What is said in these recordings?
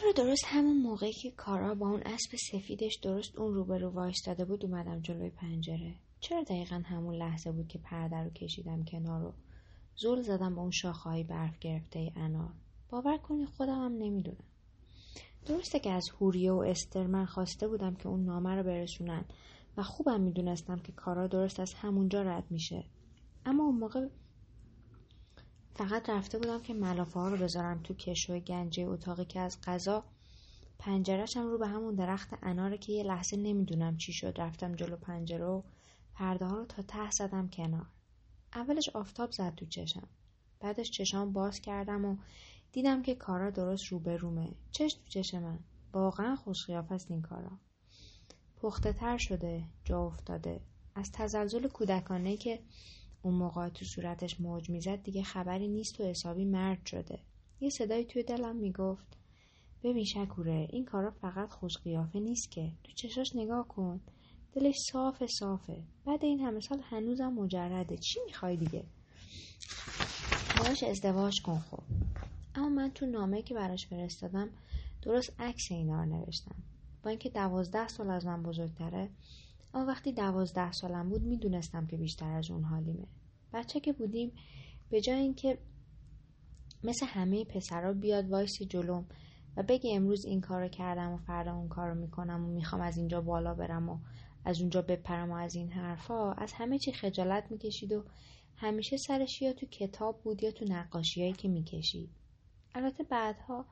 چرا درست همون موقعی که کارا با اون اسب سفیدش درست اون روبرو وایستاده بود اومدم جلوی پنجره؟ چرا دقیقا همون لحظه بود که پرده رو کشیدم کنار رو زول زدم با اون شاخه برف گرفته ای انار؟ باور کنی خودم هم نمی‌دونم. درسته که از هوریه و استر من خواسته بودم که اون نامه رو برسونن و خوبم می‌دونستم که کارا درست از همونجا رد میشه. اما اون موقع فقط رفته بودم که ملافه ها رو بذارم تو کشو گنجه اتاقی که از غذا. پنجرشم رو به همون درخت اناره که یه لحظه نمی‌دونم چی شد. رفتم جلو پنجره و پرده ها رو تا ته زدم کنار. اولش آفتاب زد تو چشم. بعدش چشام باز کردم و دیدم که کارا درست روبرومه. چش تو چش من. واقعا خوش است این کارا. پخته تر شده. جا افتاده. از تزلزل کودکانه که اون موقع تو صورتش موج می‌زد دیگه خبری نیست و حسابی مرد شده. یه صدایی توی دلم می‌گفت ببین شکوره این کارا فقط خوش قیافه نیست که. تو چشاش نگاه کن. دلش صافه صافه. بعد این همه سال هنوزم مجرده. چی می‌خوای دیگه؟ باش ازدواج کن خب. اما من تو نامه که براش فرستادم درست عکس اینا رو نوشتم. با اینکه دوازده سال از من بزرگتره اما وقتی دوازده سالم بود می‌دونستم که بیشتر از اون حالیمه. بچه که بودیم به جای اینکه مثل همه پسرا بیاد وایس جلوم و بگی امروز این کارو کردم و فردا اون کارو می‌کنم و می‌خوام از اینجا بالا برم و از اونجا بپرم و از این حرفا از همه چی خجالت می‌کشید و همیشه سرش یا تو کتاب بود یا تو نقاشیهایی که می‌کشید. البته بعدها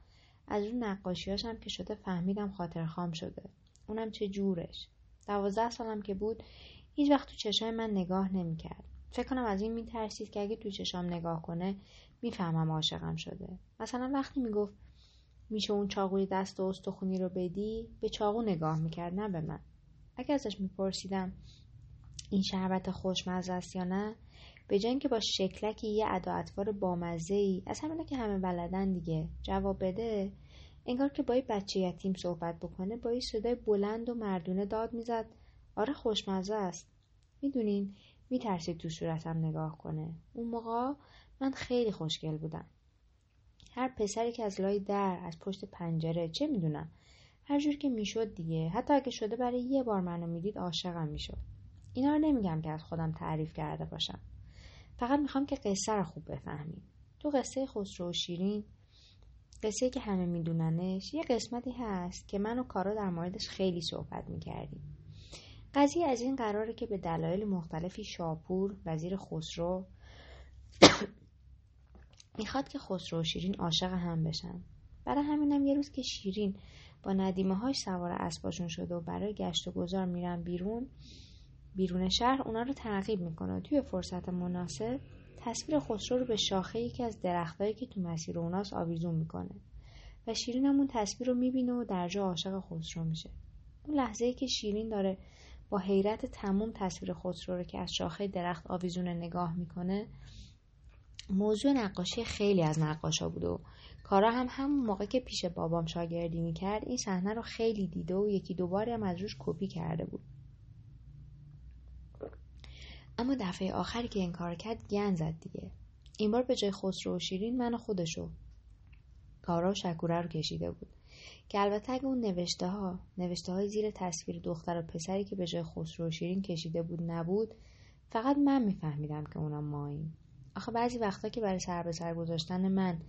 از اون نقاشیاش هم که شده فهمیدم خاطر خام شده. اونم چه جورش. دوازده سالم که بود هیچ وقت تو چشای من نگاه نمی‌کرد. فکر کنم از این میترسید که اگه تو چشام نگاه کنه می‌فهمم عاشقم شده. مثلا وقتی می‌گفت میشه اون چاقوی دست و استخونی رو بدی به چاقو نگاه می‌کرد نه به من. اگه ازش میپرسیدم این شربت خوشمزه است یا نه به جای که با شکلکی یه ادا اطوار بامزه ای از همینه که همه بلدن دیگه جواب بده انگار که با یه بچه یتیم صحبت بکنه با یه صدای بلند و مردونه داد می‌زد. آره خوشمزه است. می‌دونین میترسید تو صورتم نگاه کنه. اون موقع من خیلی خوشگل بودم. هر پسری که از لای در از پشت پنجره چه می‌دونم هر جور که می‌شد دیگه. حتی اگه شده برای یه بار منو می‌دید عاشقم می‌شد. اینا رو نمیگم که از خودم تعریف کرده باشم. فقط می‌خوام که قصه رو خوب بفهمیم. تو قصه خسرو و شیرین قصه که همه میدوننش یه قسمتی هست که من و کارا در موردش خیلی صحبت می‌کردیم. قضیه از این قراره که به دلایل مختلفی شاپور وزیر خسرو می‌خواد که خسرو و شیرین عاشق هم بشن. برای همینم یه روز که شیرین با ندیمه هاش سوار اسباشون شده و برای گشت و گذار میرن بیرون بیرون شهر اونا رو تعقیب می‌کنه. توی فرصت مناسب تصویر خسرو رو به شاخه یکی از درختایی که تو مسیر اوناس آویزون می‌کنه و شیرین هم اون تصویر رو می‌بینه و در جا عاشق خسرو میشه. اون لحظه ای که شیرین داره با حیرت تموم تصویر خسرو رو که از شاخه درخت آویزون نگاه می‌کنه موضوع نقاشی خیلی از نقاشا بود و کارا هم همون موقع که پیش بابام شاگردی می‌کرد این صحنه رو خیلی دیده و یکی دوباری هم از روش کپی کرده بود. اما دفعه آخری که این کار کرد گن زد دیگه. این بار به جای خسرو و شیرین من خودشو کارا و شکوره رو کشیده بود. که البته اگه اون نوشته ها نوشته های زیر تصویر دختر و پسری که به جای خسرو شیرین کشیده بود نبود فقط من میفهمیدم که اونم ماییم. آخه بعضی وقتا که برای سر به سر گذاشتن من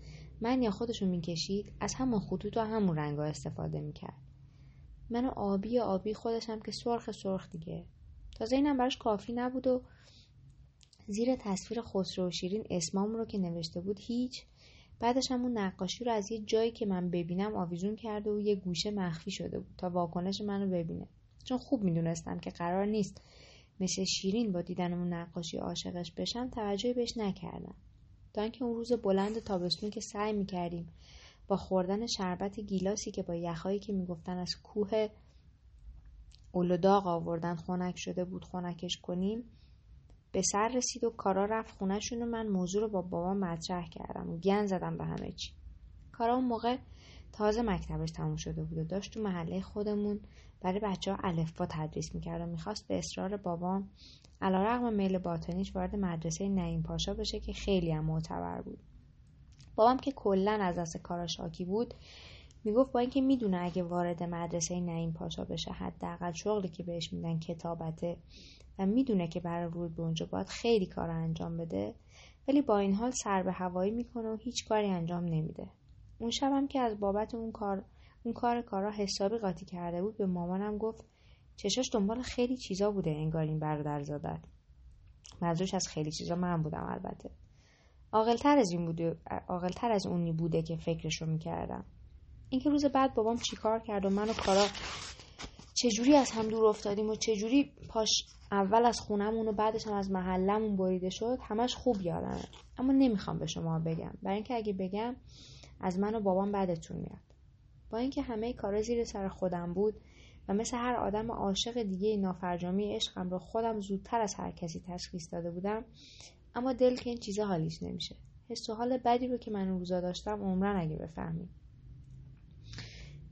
من یا خودشون می‌کشید از همون خطوط و همون رنگ استفاده می‌کرد. منو آبی آبی خودشم که سرخ سرخ دیگه. تازه اینم براش کافی نبود و زیر تصویر خسرو و شیرین اسمام رو که نوشته بود هیچ بعدش هم اون نقاشی رو از یه جایی که من ببینم آویزون کرده و یه گوشه مخفی شده بود تا واکنش منو ببینه. چون خوب می‌دونستم که قرار نیست مثل شیرین با دیدن اون نقاشی عاشقش بشم توجهی بهش نکردم. تا اینکه اون روز بلند تابستون که سعی می‌کردیم با خوردن شربت گیلاسی که با یخهایی که می‌گفتن از کوه اولوداغ آوردن خنک شده بود خنکش کنیم به سر رسید و کارا رفت خونهشون و من موضوع رو با بابا مطرح کردم و گن زدم به همه چی. کارا اون موقع تازه مکتبش تموم شده بود و داشت تو محله خودمون برای بچه ها الفبا تدریس می‌کرد و می‌خواست به اصرار بابام علا رقم میل باطنیش وارد مدرسه نعیم پاشا بشه که خیلی هم معتبر بود. بابام که کلا از دست کارا شاکی بود می‌گفت با اینکه می‌دونه اگه وارد مدرسه نعیم پاشا بشه حداقل شغلی که بهش میدن کتابته و می‌دونه که برای ورود به اونجا باید خیلی کار انجام بده ولی با این حال سر به هوایی می‌کنه و هیچ کاری انجام نمیده. اون شبم که از بابت اون کار اون کار کارا حسابی قاطی کرده بود به مامانم گفت چشاش دنبال خیلی چیزا بوده انگار این برادر زادت منظورش از خیلی چیزا من بودم البته. عاقلتر از این بوده عاقلتر از اونی بوده که فکرش رو می‌کردم. اینکه روز بعد بابام چیکار کرد و من و کارا چجوری از هم دور افتادیم و چجوری پاش اول از خونمون و بعدش هم از محلمون بریده شد همش خوب یادمه. اما نمی‌خوام به شما بگم. برای اینکه اگه بگم از من و بابام بدتون میاد. با اینکه همه کارا زیر سر خودم بود و مثل هر آدم عاشق دیگه نافرجامی عشقم رو خودم زودتر از هر کسی تشخیص داده بودم اما دل که این چیزا حالیش نمیشه. حس و حال بدی رو که من اون روزا داشتم عمرن اگه بفهمید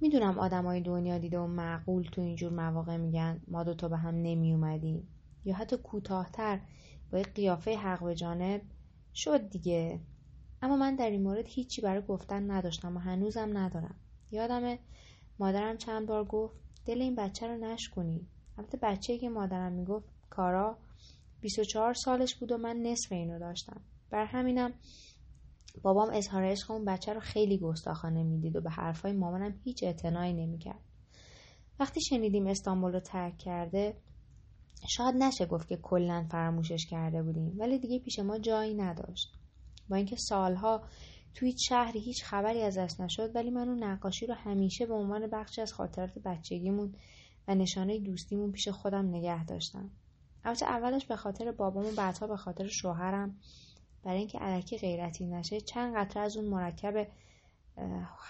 می‌دونم آدمای دنیا دیده و معقول تو اینجور مواقع میگن ما دوتا به هم نمی اومدیم یا حتی کوتاهتر با یک قیافه حق به جانب شد دیگه. اما من در این مورد هیچی برای گفتن نداشتم و هنوزم ندارم. یادم مادرم چند بار گفت دل این بچه رو نشکنی. البته بچه که مادرم می‌گفت کارا 24 سالش بود و من نصف اینو داشتم. بر همینم بابام اظهار عشق اون بچه رو خیلی گستاخانه می‌دید و به حرفای مامانم هیچ اعتنایی نمی‌کرد. وقتی شنیدیم استانبول رو ترک کرده شاید نشه گفت که کلا فراموشش کرده بودیم ولی دیگه پیش ما جایی نداشت. با اینکه سالها توی شهری هیچ خبری از دست نشد ولی من اون نقاشی رو همیشه به عنوان بخشی از خاطرات بچگیمون و نشانه دوستیمون پیش خودم نگه داشتم. البته اولش به خاطر بابام و بعدها به خاطر شوهرم برای اینکه علکی غیرتی نشه چند قطره از اون مرکب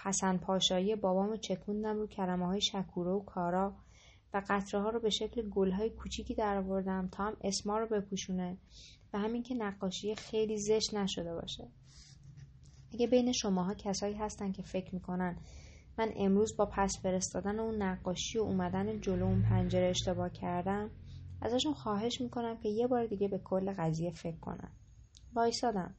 حسن پاشایی بابامو چکوندم رو کلمه های شکوره و کارا و قطره ها رو به شکل گل های کوچیکی در آوردم تا هم اسما رو بپوشونه و همین که نقاشی خیلی زشت نشده باشه. اگه بین شماها کسایی هستن که فکر می‌کنن من امروز با پس فرستادن اون نقاشی و اومدن جلو اون پنجره اشتباه کردم ازشون خواهش می‌کنم که یه بار دیگه به کل قضیه فکر کنن. وایسادم.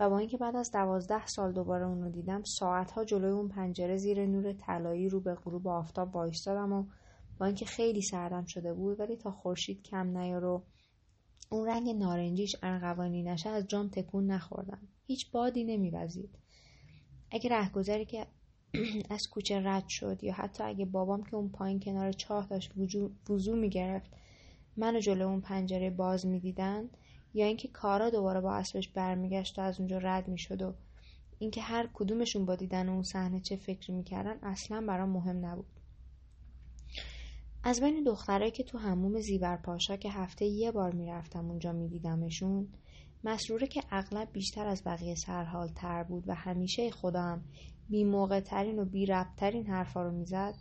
و با اینکه بعد از دوازده سال دوباره اون رو دیدم ساعتها جلوی اون پنجره زیر نور طلایی رو به غروب آفتاب وایستادم و با اینکه خیلی سردم شده بود ولی تا خورشید کم نیار و اون رنگ نارنجیش ارغوانی نشه از جام تکون نخوردم. هیچ بادی نمیوزید. اگه رهگذری که از کوچه رد شد یا حتی اگه بابام که اون پایین کنار چاه داشت وضو می‌گرفت منو جلو اون پنجره باز می‌دیدن یا اینکه کارا دوباره با اسبش برمیگشت و از اونجا رد می‌شد و اینکه هر کدومشون با دیدن اون صحنه چه فکری می‌کردن اصلا برام مهم نبود. از بین دخترایی که تو هموم زیبر پاشا که هفته یه بار می‌رفتم اونجا میدیدمشون مسروره که اغلب بیشتر از بقیه سرحال تر بود و همیشه خودم بی موقع ترین و بی ربط ترین حرفا رو می‌زد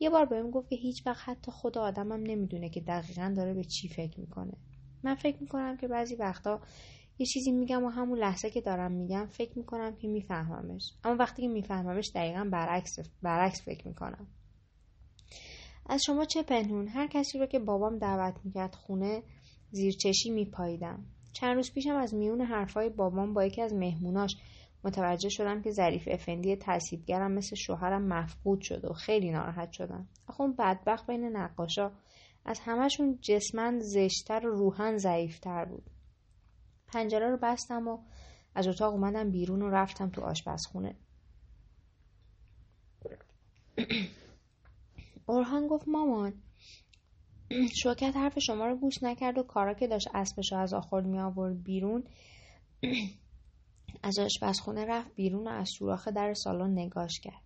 یه بار بهم گفت که هیچ وقت حتی خود آدمم نمی‌دونه که دقیقا داره به چی فکر می‌کنه. من فکر می‌کنم که بعضی وقتا یه چیزی میگم و همون لحظه که دارم میگم فکر می‌کنم که میفهممش. اما وقتی که میفهممش دقیقا برعکس, برعکس فکر می‌کنم. از شما چه پنهون؟ هر کسی رو که بابام دعوت می‌کرد خونه زیرچشی میپاییدم. چند روز پیشم از میون حرفای بابام با یکی از مهموناش متوجه شدم که ظریف افندی تصیبگرم مثل شوهرم مفقود شده و خیلی ناراحت شدم. آخه اون بدبخت بین نقاشا از همشون جسمن زشتر و روحن ضعیفتر بود. پنجره رو بستم و از اتاق اومدم بیرون و رفتم تو آشپزخونه. اورهان گفت مامان شوکت حرف شما رو گوش نکرد و کارا که داشت اسبش از آخر می آورد بیرون از آشپزخونه رفت بیرون و از سوراخ در سالن نگاش کرد.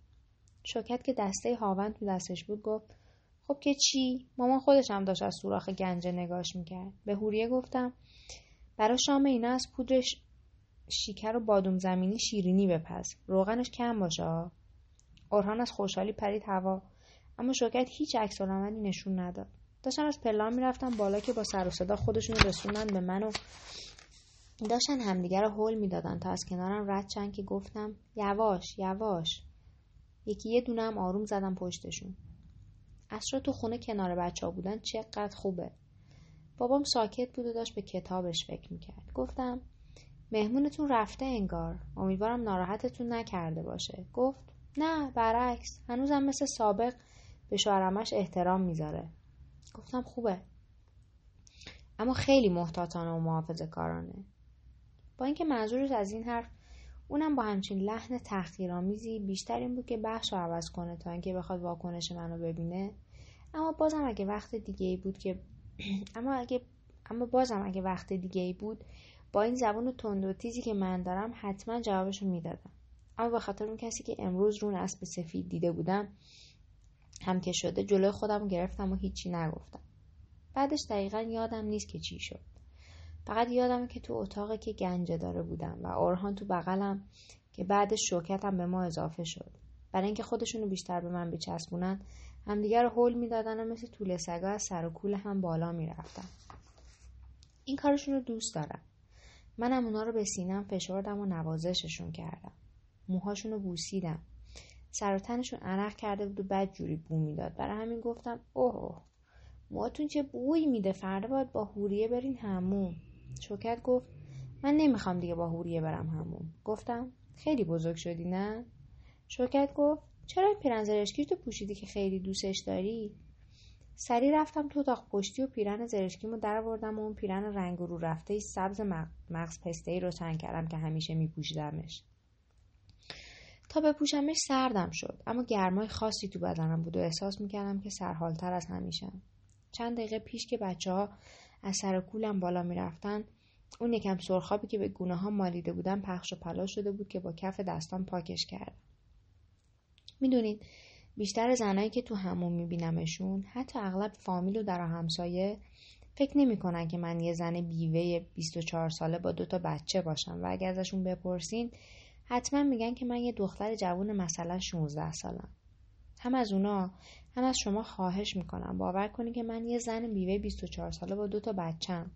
شوکت که دسته هاون تو دستش بود گفت خب که چی؟ مامان خودش هم داشت از سوراخ گنجه نگاش می‌کرد. به هوریه گفتم برای شام اینا از پودر شیکر و بادوم زمینی شیرینی بپز. روغنش کم باشه اورهان از خوشحالی پرید هوا اما شوکت هیچ عکس نشون نداد. داشتم از پلان می‌رفتم بالا که با سر و صدا خودشون رسوندن به من و داشتن همدیگر رو حل می‌دادن تا از کنارم رد چند که گفتم یواش یواش. یکی یه دونم آروم زدم پشتشون. اصرا تو خونه کنار بچه ها بودن چقدر خوبه. بابام ساکت بود و داشت به کتابش فکر می‌کرد. گفتم مهمونتون رفته انگار. امیدوارم ناراحتتون نکرده باشه. گفت نه برعکس. هنوزم مثل سابق به شوهرمش احترام می‌ذاره. گفتم خوبه. اما خیلی محتاطانه و محافظه کارانه با اینکه منظورش از این حرف اونم با همچین لحن تحقیرآمیزی بیشتر این بود که بخش رو عوض کنه تا اینکه بخواد واکنش منو ببینه. اما بازم اگه وقت دیگه ای بود که اما اگه اما بازم اگه وقت دیگه ای بود با این زبان تند و تیزی که من دارم حتما جوابشو می‌دادم. اما به خاطر اون کسی که امروز رون اسب سفید دیده بودم هم که شده جلوی خودم گرفتم و هیچی نگفتم. بعدش دقیقا یادم نیست که چی شد. فقط یادم که تو اتاقی که گنجه داره بودم و اورهان تو بغلم که بعدش شوکتم به ما اضافه شد. برای اینکه خودشونو بیشتر به من بچسبونن همدیگر رو حل می‌دادن و مثل طول سگا از سر و کول هم بالا می‌رفتن. این کارشون رو دوست دارم. منم اونا رو به سینم فشردم و نوازششون کردم. موهاشون رو بوسیدم. سر و تنشون عرق کرده بود و بد جوری بو می‌داد. برای همین گفتم اوه موهاتون چه بوی میده؟ فردا باید با هوریه برین هموم شوکت گفت من نمی‌خوام دیگه با هوریه برم هموم گفتم خیلی بزرگ شدی نه؟ شوکت گفت چرا پیرن زرشکی تو پوشیدی که خیلی دوستش داری؟ سری رفتم تو اتاق پشتی و پیرن زرشکیمو در آوردم و اون پیرن رنگ رو رفته سبز مغز پسته ای تن کردم که همیشه میپوشیدمش. تا بپوشمش سردم شد اما گرمای خاصی تو بدنم بود و احساس می‌کردم که سرحالتر از همیشه. چند دقیقه پیش که بچه ها از سر کولم بالا می‌رفتن اون یکم سرخابی که به گونه ها مالیده بودن پخش و پلا شده بود که با کف دستان پاکش کردم می‌دونید بیشتر زنایی که تو همون میبینمشون حتی اغلب فامیل و در همسایه فکر نمی‌کنن که من یه زن بیوه 24 ساله با دو تا بچه باشم و اگر ازشون بپرسین حتما میگن که من یه دختر جوون مثلا 16 سالم. هم از اونا هم از شما خواهش می‌کنم. باور کنید که من یه زن بیوه 24 ساله با دو تا بچم.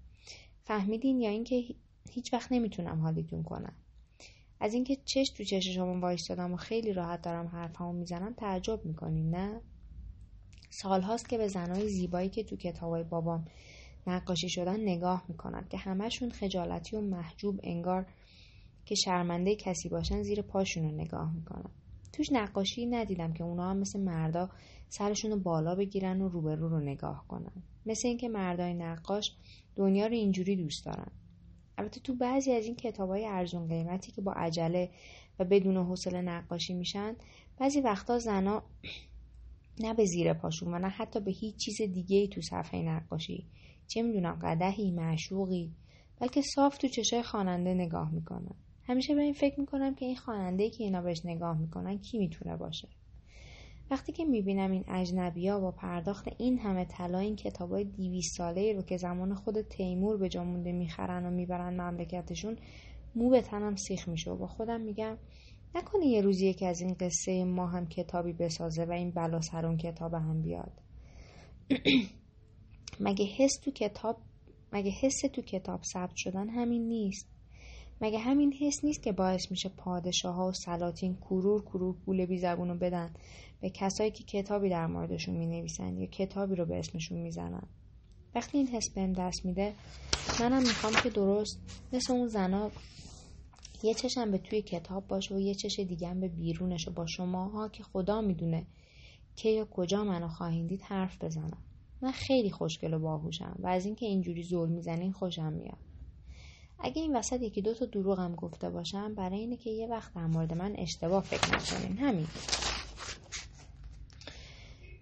فهمیدین یا اینکه هیچ وقت نمی‌تونم حالیتون کنم. از اینکه چش تو چش شما وایستادم و خیلی راحت دارم حرفمو می‌زنم تعجب می‌کنین نه؟ سالهاست که به زنای زیبایی که تو کتابای بابام نقاشی شدن نگاه می‌کنم که همهشون خجالتی و محجوب انگار که شرمنده کسی باشن زیر پاشون رو نگاه می‌کنم توش نقاشی ندیدم که اونا هم مثل مردا سرشون رو بالا بگیرن و روبرو رو نگاه کنن. مثل اینکه مردای نقاش دنیا رو اینجوری دوست دارن. البته تو بعضی از این کتاب های ارزون قیمتی که با عجله و بدون حوصله نقاشی میشن بعضی وقتا زنا نه به زیر پاشون و نه حتی به هیچ چیز دیگه ای تو صفحه نقاشی. چه می‌دونم قدهی معشوقی بلکه صاف تو چشای خواننده نگاه می‌کنن. همیشه به این فکر می‌کنم که این خواننده که اینا بهش نگاه می‌کنن کی می‌تونه باشه. وقتی که می‌بینم این اجنبیا با پرداخت این همه طلا این کتابای دیویس ساله رو که زمان خود تیمور به جا مونده می‌خرن و می‌برن مملکتشون مو به تنم سیخ میشه و با خودم میگم نکنه یه روزی یکی از این قصه ما هم کتابی بسازه و این بلا سر اون کتاب هم بیاد. مگه حس تو کتاب مگه حس تو کتاب ثبت شدن همین نیست؟ مگه همین حس نیست که باعث میشه پادشاه ها و سلاطین کرور کرور گول بی رو بدن به کسایی که کتابی در موردشون می نویسن یا کتابی رو به اسمشون می‌زنن؟ وقتی این حس بهم دست میده منم می‌خوام که درست مثل اون زنا یه چشم به توی کتاب باشه و یه چش دیگه به بیرونش و با شماها که خدا می‌دونه که یا کجا منو خواهید دید حرف بزنم. من خیلی خوشگل و باهوشم و از اینکه اینجوری زل می‌زنین خوشم میاد. اگه این وسط یکی دو تا دروغم گفته باشم برای اینه که یه وقت در مورد من اشتباه فکر نکنین. همین.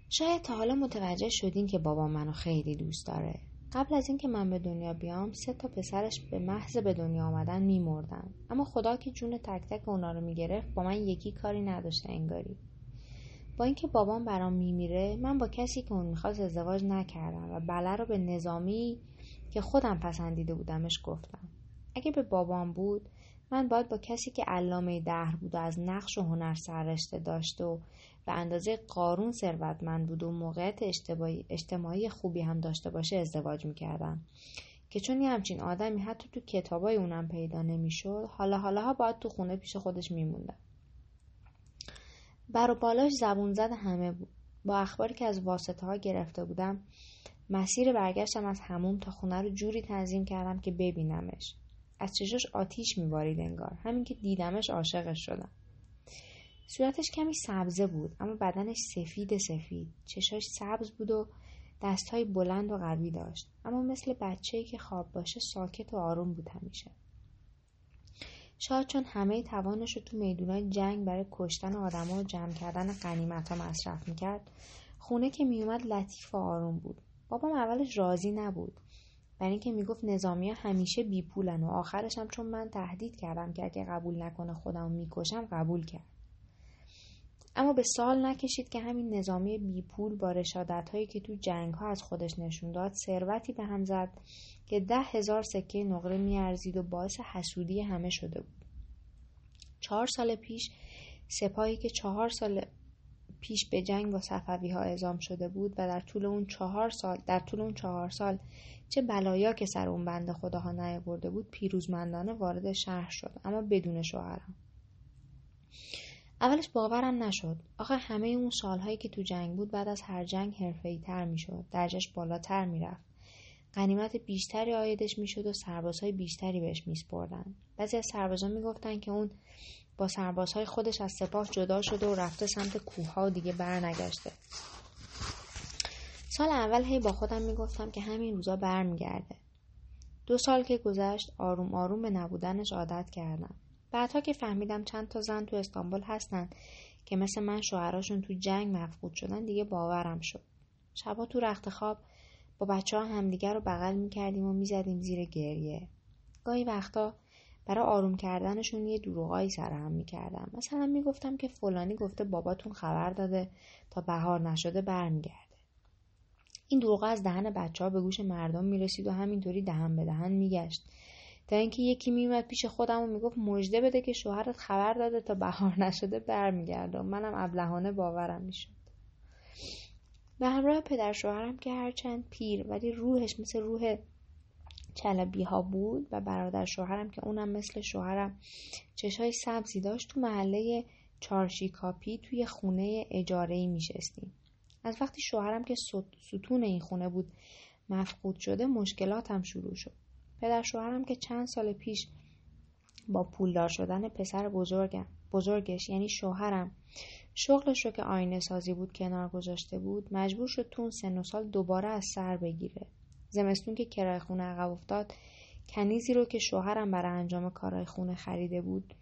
شاید تا حالا متوجه شدین که بابا منو خیلی دوست داره. قبل از اینکه من به دنیا بیام سه تا پسرش به محض به دنیا آمدن میمردن. اما خدا که جون تک تک اونا رو می‌گرفت با من یکی کاری نداشته انگاری. با اینکه بابام برام میمیره من با کسی که اون می‌خواست ازدواج نکردم و بله رو به نظامی که خودم پسندیده بودمش گفتم. اگه به بابام بود من باید با کسی که علامه دهر بود و از نقش و هنر سررشته داشت و به اندازه قارون ثروتمند بود و موقعیت اجتماعی خوبی هم داشته باشه ازدواج می‌کردم. که چون یه همچین آدمی حتی تو کتابای اونم پیدا نمی‌شد حالا حالا ها باید تو خونه پیش خودش میموندم بر و بالاش زبون زد همه. بود با اخباری که از واسطه ها گرفته بودم مسیر برگشتم از هموم تا خونه رو جوری تنظیم کردم که ببینمش. از چشاش آتیش میبارید انگار. همین که دیدمش عاشقش شدم. صورتش کمی سبزه بود اما بدنش سفید سفید. چشاش سبز بود و دستهای بلند و قوی داشت. اما مثل بچه‌ای که خواب باشه ساکت و آروم بود همیشه. شاید چون همه توانش رو تو میدونای جنگ برای کشتن آدما و جمع کردن قنیمت ها مصرف می‌کرد خونه که میومد لطیف و آروم بود. بابام اولش راضی نبود. برای اینکه می‌گفت نظامی همیشه بی پولن و آخرش هم چون من تهدید کردم که اگه قبول نکنه خودم می‌کشم قبول کرد. اما به سال نکشید که همین نظامی بی پول با رشادت هایی که تو جنگ ها از خودش نشون داد ثروتی به هم زد که ده هزار سکه نقره میارزید و باعث حسودی همه شده بود. چهار سال پیش سپاهی که چهار سال پیش به جنگ با صفوی ها اعزام شده بود و در طول اون چهار سال در طول اون چهار سال چه بلایا که سر اون بند خداها نیاورده بود پیروزمندانه وارد شهر شد. اما بدون شوهرم. اولش باورم نشد. آخه همه اون سالهایی که تو جنگ بود بعد از هر جنگ حرفه‌ای تر می‌شد. درجش بالاتر می‌رفت. غنیمت بیشتری آیدش می‌شد و سربازهای بیشتری بهش میسپردن. بعضی از سربازا می‌گفتن که اون با سربازهای خودش از سپاه جدا شده و رفته سمت کوهها و دیگه برنگشته. سال اول هی با خودم می‌گفتم که همین روزا برمیگرده. دو سال که گذشت آروم آروم به نبودنش عادت کردم. بعدها که فهمیدم چند تا زن تو استانبول هستن که مثل من شوهراشون تو جنگ مفقود شدن دیگه باورم شد. شبا تو رخت خواب با بچه ها همدیگر رو بغل می‌کردیم و می‌زدیم زیر گریه. گاهی وقتا برای آروم کردنشون یه دروغایی سرهم می‌کردم. مثلا می‌گفتم که فلانی گفته باباتون خبر داده تا بهار نشده برمیگرده. این دروغ از دهن بچه ها به گوش مردم می‌رسید و همینطوری دهن به دهن میگشت. تا اینکه یکی میومد پیش خودم و می‌گفت مژده بده که شوهرت خبر داده تا بهار نشده برمیگرده منم ابلهانه باورم می‌شد. به همراه پدر شوهرم که هرچند پیر ولی روحش مثل روح چلبی ها بود و برادر شوهرم که اونم مثل شوهرم چشای سبزی داشت تو محله چارشیکاپی توی خونه اجاره ای میشستیم از وقتی شوهرم که ستون این خونه بود مفقود شده مشکلاتم شروع شد. پدر شوهرم که چند سال پیش با پولدار شدن پسر بزرگم بزرگش یعنی شوهرم شغلش رو که آینه سازی بود کنار گذاشته بود مجبور شد تو سن و سال دوباره از سر بگیره. زمستون که کرای خونه عقب افتاد کنیزی رو که شوهرم برای انجام کارهای خونه خریده بود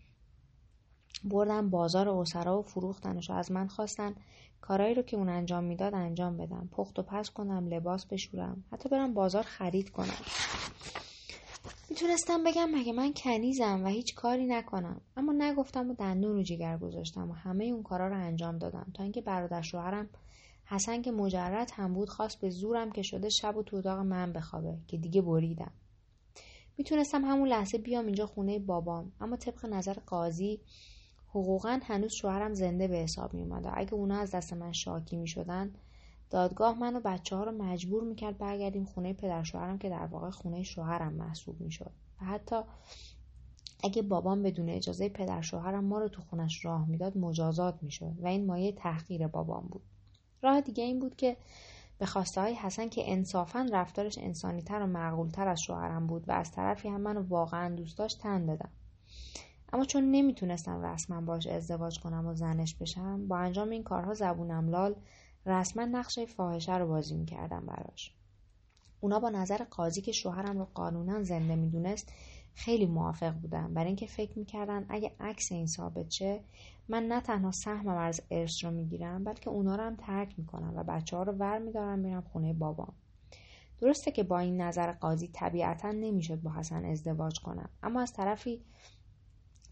بردم بازار اوسرا و فروختنش و از من خواستن کارایی رو که اون انجام می‌داد انجام بدم. پخت و پس کنم لباس بشورم حتی برم بازار خرید کنم. می‌تونستم بگم مگه من کنیزم و هیچ کاری نکنم. اما نگفتم و دندون رو جگر گذاشتم و همه اون کارا رو انجام دادم. تا اینکه برادر شوهرم حسن که مجرد هم بود خواست به زورم که شده شب و تو اتاق من بخوابه که دیگه بریدم. می‌تونستم همون لحظه بیام اینجا خونه بابام. اما طبق نظر قاضی حقوقا هنوز شوهرم زنده به حساب می اومد و اگه اونا از دست من شاکی می شدن دادگاه من و بچه ها رو مجبور می‌کرد برگردیم خونه پدر شوهرم که در واقع خونه شوهرم محسوب می‌شد. و حتی اگه بابام بدون اجازه پدر شوهرم ما رو تو خونش راه می‌داد مجازات می‌شد و این مایه تحقیر بابام بود. راه دیگه این بود که به خواسته های حسن که انصافا رفتارش انسانیتر و معقولتر از شوهرم بود و از طرفی هم منو واقعا دوست داشت تن بدم. اما چون نمی‌تونستم رسما باش ازدواج کنم و زنش بشم با انجام این کارها زبونم لال رسما نقشه فاحشه رو بازی می‌کردم براش. اونا با نظر قاضی که شوهرم رو قانونا زنده می‌دونست خیلی موافق بودن. برای اینکه فکر می‌کردن اگه عکس این ثابت شه من نه تنها سهمم از ارث رو می‌گیرم بلکه اونا رو هم ترک می‌کنم و بچه ها رو ور میدارم میرم خونه بابام. درسته که با این نظر قاضی طبیعتا نمی‌شد با حسن ازدواج کنم اما از طرفی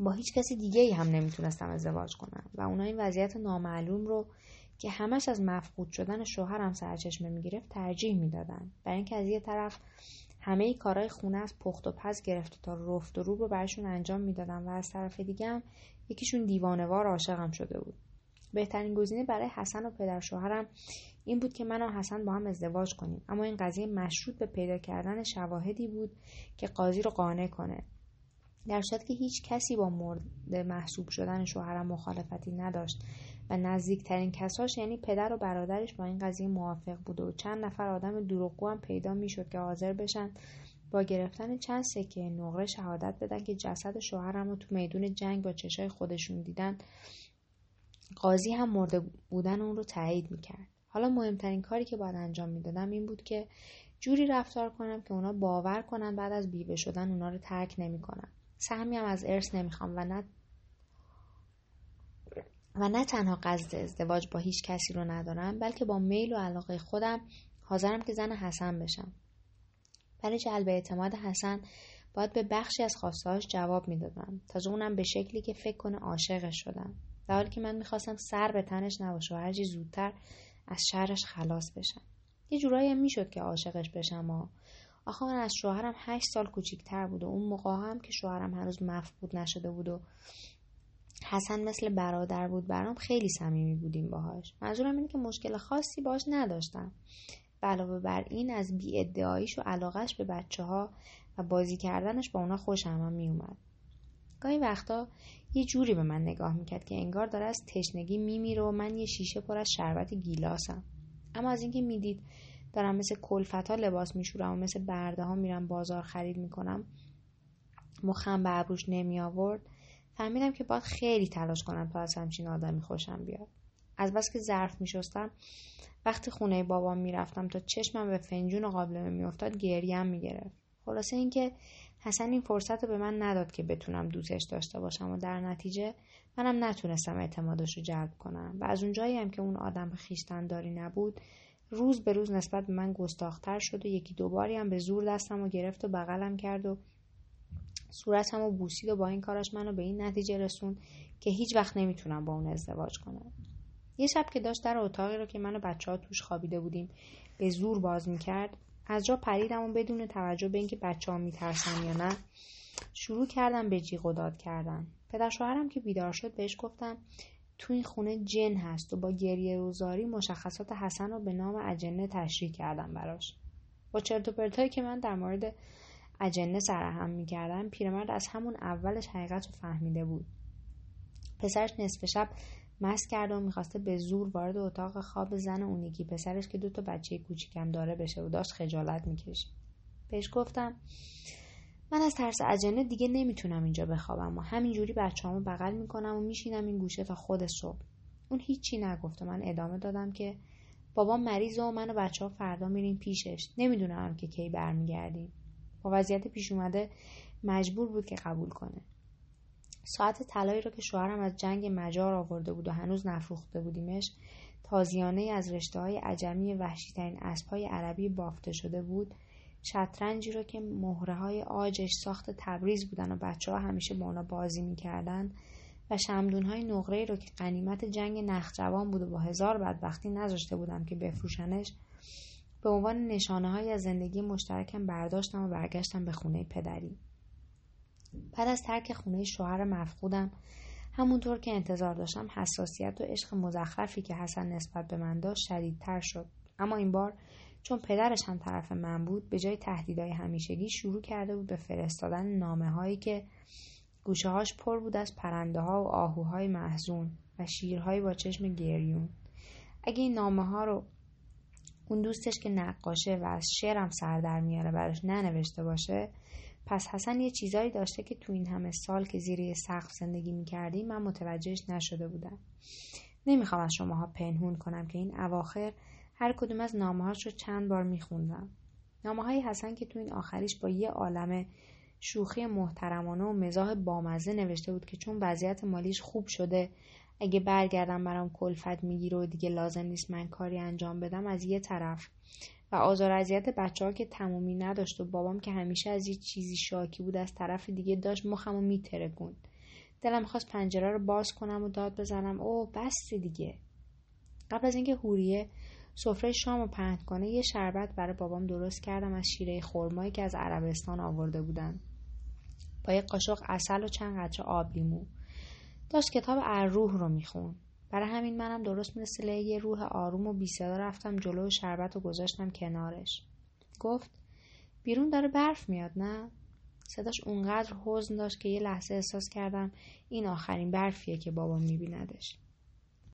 با هیچ کسی دیگه ای هم نمی‌تونستم ازدواج کنم و اونا این وضعیت نامعلوم رو که همش از مفقود شدن شوهرم سرچشمه می‌گرفت ترجیح می‌دادن. برای اینکه از یه طرف همه ای کارهای خونه از پخت و پز گرفته تا رفت و روب رو برشون انجام می‌دادم و از طرف دیگه هم یکیشون دیوانوار عاشقم شده بود. بهترین گزینه برای حسن و پدر شوهرم این بود که من و حسن با هم ازدواج کنیم. اما این قضیه مشروط به پیدا کردن شواهدی بود که قاضی رو قانع کنه. در صورت که هیچ کسی با مورد محسوب شدن شوهرم مخالفتی نداشت و نزدیکترین کساش یعنی پدر و برادرش با این قضیه موافق بوده و چند نفر آدم دروغگو هم پیدا می‌شد که حاضر بشن با گرفتن چند سکه نقره شهادت بدن که جسد شوهرم رو تو میدون جنگ با چشای خودشون دیدن. قاضی هم مرده بودن اون رو تایید می‌کرد. حالا مهمترین کاری که باید انجام می‌دادم این بود که جوری رفتار کنم که اونا باور کنن بعد از بیوه شدن اونا رو ترک نمی‌کنم سهمی هم از ارث نمی‌خوام و نه و نه تنها قصد ازدواج با هیچ کسی رو ندارم بلکه با میل و علاقه خودم حاضرم که زن حسن بشم. برای جلب اعتماد حسن باید به بخشی از خواستهاش جواب می‌دادم. تازه اونم به شکلی که فکر کنه عاشقش شدم. در حالی که من می‌خواستم سر به تنش نباشه و هرچی زودتر از شرش خلاص بشم. یه جورایی هم می‌شد که عاشقش بشم و آخه من از شوهرم هشت سال کوچیکتر بود و اون موقع هم که شوهرم هنوز مفقود نشده بود و حسن مثل برادر بود برام خیلی صمیمی بودیم باهاش. منظورم اینه که مشکل خاصی باش نداشتم. علاوه بر این از بی و علاقش به بچه ها و بازی کردنش با اونا خوشم هم میومد گاهی وقتا یه جوری به من نگاه می‌کرد که انگار داره از تشنگی میمیره و من یه شیشه پر از شربت گیلاسم. اما از اینکه می‌دید دارم مثل کلفت ها لباس میشورم و مثل برده ها میرم بازار خرید می‌کنم. مخم به ابروش نمی آورد. فهمیدم که باید خیلی تلاش کنم تا از همچین آدمی خوشم بیاد. از بس که ظرف میشستم وقتی خونه بابام می‌رفتم تا چشمم به فنجون و قابلمه میافتاد گریم می‌گرفت. خلاصه اینکه حسن این فرصت رو به من نداد که بتونم دوستش داشته باشم و در نتیجه منم نتونستم اعتمادش رو جلب کنم. و از اونجایی هم که اون آدم داری نبود روز به روز نسبت به من گستاختر شد و یکی دوباری هم به زور دستم و گرفت و بغلم کرد و صورتم و بوسید و با این کارش منو به این نتیجه رسون که هیچ وقت نمی‌تونم با اون ازدواج کنم. یه شب که داشت در اتاقی رو که من و بچه ها توش خوابیده بودیم به زور باز می‌کرد. از جا پریدم و بدون توجه به اینکه بچه ها میترسن یا نه شروع کردم به جیغ و داد کردن. پدر شوهرم که بیدار شد بهش گفتم تو این خونه جن هست و با گریه روزاری مشخصات حسن رو به نام اجنه تشریح کردم براش. با چرت و پرتایی که من در مورد اجنه سرهم می‌کردم پیرمرد از همون اولش حقیقت رو فهمیده بود. پسرش نصف شب مست کرده و می‌خواسته به زور وارد اتاق خواب زن اونیکی. پسرش که دو تا بچه کوچیکم داره بشه و داشت خجالت می‌کشه. بهش گفتم من از ترس اجنه دیگه نمی‌تونم اینجا بخوابم. و همینجوری بچه‌هامو بغل می‌کنم و میشینم این گوشه تا خود صبح. اون هیچی نگفته. من ادامه دادم که بابا مریض و من و بچه ها فردا میریم پیشش. نمی‌دونم که کی برمیگردیم. با وضعیت پیش اومده مجبور بود که قبول کنه. ساعت طلایی رو که شوهرم از جنگ مجار آورده بود و هنوز نفروخته بودیمش تازیانه از رشته های عجمی وحشیترین اسب های عربی بافته شده بود. شطرنجی رو که مهره های آجش ساخت تبریز بودن و بچه ها همیشه با اونا بازی می‌کردن و شمدون های نقره رو که قنیمت جنگ نخجوان بود و با هزار بدبختی نذاشته بودم که بفروشنش به عنوان نشانه های از زندگی مشترکم برداشتم و برگشتم به خونه پدری. بعد از ترک خونه شوهر مفقودم همونطور که انتظار داشتم حساسیت و عشق مزخرفی که حسن نسبت به من داشت شدیدتر شد. اما این بار چون پدرش هم طرف من بود به جای تهدیدهای همیشگی شروع کرده بود به فرستادن نامه هایی که گوشه هاش پر بود از پرنده ها و آهوهای محزون و شیرهایی با چشم گریون. اگه این نامه ها رو اون دوستش که نقاشه و از شعرم سر در میاره براش ننوشته باشه پس حسن یه چیزایی داشته که تو این همه سال که زیر یه سقف زندگی می‌کردیم من متوجهش نشده بودم. نمی‌خوام از شماها پنهون کنم که این اواخر هر کدوم از نامهاش رو چند بار میخوندم. نامه های حسن که تو این آخریش با یه عالم شوخی محترمانه و مزاح بامزه نوشته بود که چون وضعیت مالیش خوب شده اگه برگردم برام کلفت می‌گیره و دیگه لازم نیست من کاری انجام بدم از یه طرف. و آزار اذیت بچه ها که تمومی نداشت و بابام که همیشه از یه چیزی شاکی بود از طرف دیگه داشت مخمو میترکوند. دلم خواست پنجره رو باز کنم و داد بزنم. او بس دیگه. قبل از اینکه هوریه سفره شام و پهن کنه یه شربت برای بابام درست کردم از شیره خرمایی که از عربستان آورده بودن. با یه قاشق اصل و چند قطره آب لیمو. داشت کتاب الروح رو میخون. برای همین منم درست مثل یه روح آروم و بی صدا رفتم جلو شربت و گذاشتم کنارش. گفت بیرون داره برف میاد نه؟ صداش اونقدر حزن داشت که یه لحظه احساس کردم این آخرین برفیه که بابا میبیندش.